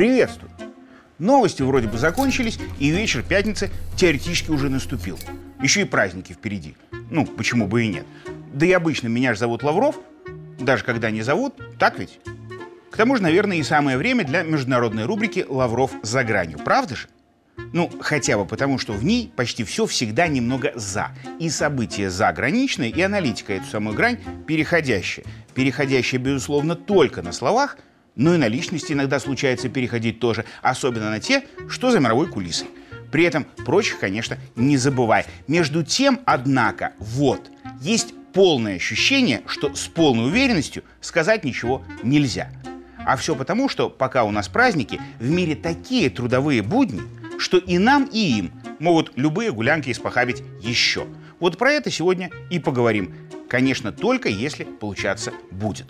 Приветствую! Новости вроде бы закончились, и вечер пятницы теоретически уже наступил. Еще и праздники впереди. Ну, почему бы и нет. Да и обычно меня же зовут Лавров, даже когда не зовут, так ведь? К тому же, наверное, и самое время для международной рубрики «Лавров за гранью». Правда же? Ну, хотя бы потому, что в ней почти все всегда немного «за». И события заграничные, и аналитика эту самую грань переходящая. Переходящая, безусловно, только на словах – но и на личности иногда случается переходить тоже, особенно на те, что за мировой кулисой. При этом прочих, конечно, не забывай. Между тем, однако, вот, есть полное ощущение, что с полной уверенностью сказать ничего нельзя. А все потому, что пока у нас праздники, в мире такие трудовые будни, что и нам, и им могут любые гулянки испохабить еще. Вот про это сегодня и поговорим. Конечно, только если получаться будет.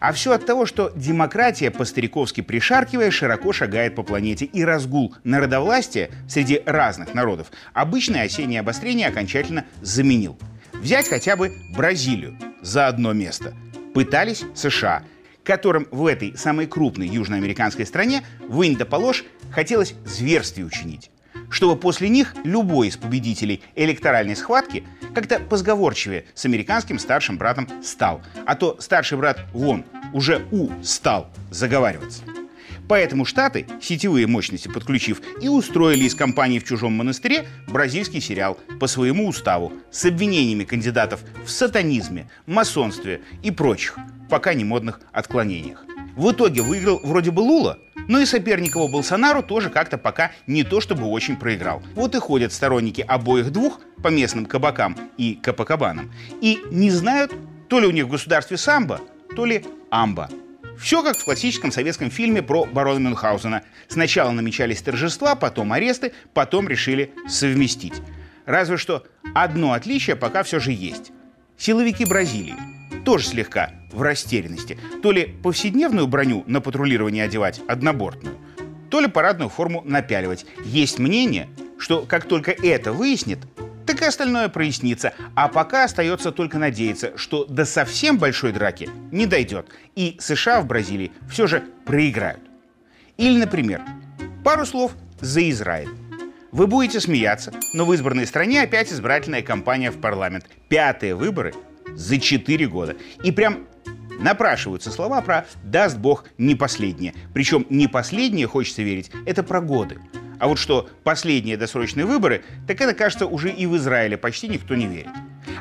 А все от того, что демократия, по-стариковски пришаркивая, широко шагает по планете, и разгул народовластия среди разных народов обычное осеннее обострение окончательно заменил. Взять хотя бы Бразилию за одно место. Пытались США, которым в этой самой крупной южноамериканской стране, вынь да хотелось зверствие учинить чтобы после них любой из победителей электоральной схватки как-то позговорчивее с американским старшим братом стал. А то старший брат вон уже у стал заговариваться. Поэтому Штаты, сетевые мощности подключив, и устроили из компании в чужом монастыре бразильский сериал по своему уставу с обвинениями кандидатов в сатанизме, масонстве и прочих, пока не модных отклонениях. В итоге выиграл вроде бы Лула, но и соперник его Болсонару тоже как-то пока не то чтобы очень проиграл. Вот и ходят сторонники обоих двух по местным кабакам и капакабанам и не знают, то ли у них в государстве самбо, то ли амба. Все как в классическом советском фильме про барона Мюнхгаузена. Сначала намечались торжества, потом аресты, потом решили совместить. Разве что одно отличие пока все же есть. Силовики Бразилии тоже слегка в растерянности. То ли повседневную броню на патрулирование одевать однобортную, то ли парадную форму напяливать. Есть мнение, что как только это выяснит, так и остальное прояснится. А пока остается только надеяться, что до совсем большой драки не дойдет. И США в Бразилии все же проиграют. Или, например, пару слов за Израиль. Вы будете смеяться, но в избранной стране опять избирательная кампания в парламент. Пятые выборы за 4 года. И прям напрашиваются слова про «даст Бог не последнее». Причем не последнее, хочется верить, это про годы. А вот что последние досрочные выборы, так это, кажется, уже и в Израиле почти никто не верит.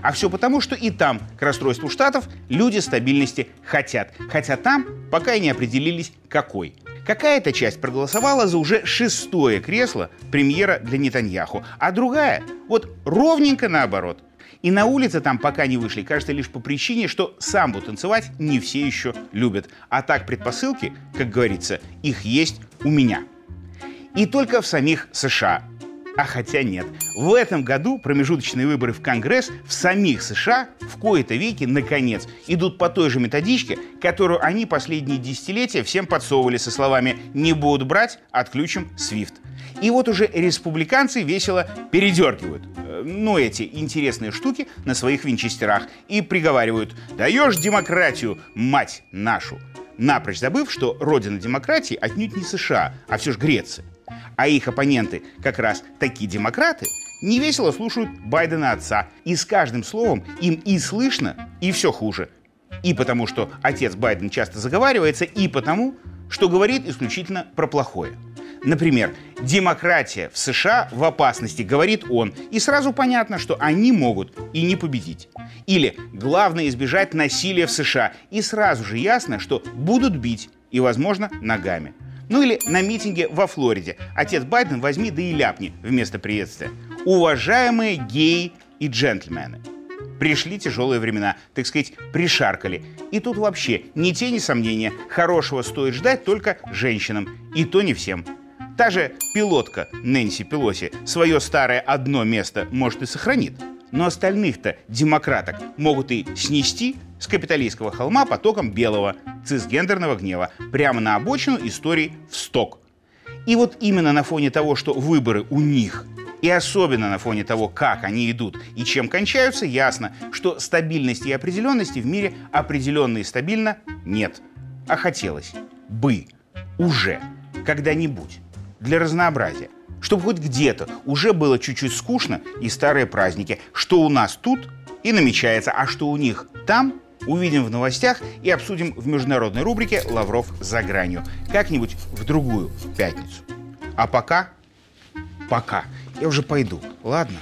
А все потому, что и там, к расстройству штатов, люди стабильности хотят. Хотя там пока и не определились, какой. Какая-то часть проголосовала за уже шестое кресло премьера для Нетаньяху, а другая, вот ровненько наоборот – и на улице там пока не вышли, кажется, лишь по причине, что самбу танцевать не все еще любят. А так предпосылки, как говорится, их есть у меня. И только в самих США. А хотя нет. В этом году промежуточные выборы в Конгресс в самих США в кои-то веки, наконец, идут по той же методичке, которую они последние десятилетия всем подсовывали со словами «не будут брать, отключим SWIFT». И вот уже республиканцы весело передергивают ну, эти интересные штуки на своих винчестерах и приговаривают «даешь демократию, мать нашу!» напрочь забыв, что родина демократии отнюдь не США, а все же Греция. А их оппоненты, как раз такие демократы, невесело слушают Байдена отца, и с каждым словом им и слышно, и все хуже. И потому, что отец Байден часто заговаривается, и потому, что говорит исключительно про плохое – Например, демократия в США в опасности, говорит он, и сразу понятно, что они могут и не победить. Или главное избежать насилия в США, и сразу же ясно, что будут бить и, возможно, ногами. Ну или на митинге во Флориде. Отец Байден возьми да и ляпни вместо приветствия. Уважаемые геи и джентльмены. Пришли тяжелые времена, так сказать, пришаркали. И тут вообще ни тени сомнения, хорошего стоит ждать только женщинам, и то не всем. Та же пилотка Нэнси Пелоси свое старое одно место может и сохранит. Но остальных-то демократок могут и снести с капиталистского холма потоком белого цисгендерного гнева прямо на обочину истории в сток. И вот именно на фоне того, что выборы у них И особенно на фоне того, как они идут и чем кончаются, ясно, что стабильности и определенности в мире определенно и стабильно нет. А хотелось бы уже когда-нибудь для разнообразия. Чтобы хоть где-то уже было чуть-чуть скучно и старые праздники. Что у нас тут и намечается, а что у них там увидим в новостях и обсудим в международной рубрике «Лавров за гранью» как-нибудь в другую пятницу. А пока, пока, я уже пойду, ладно?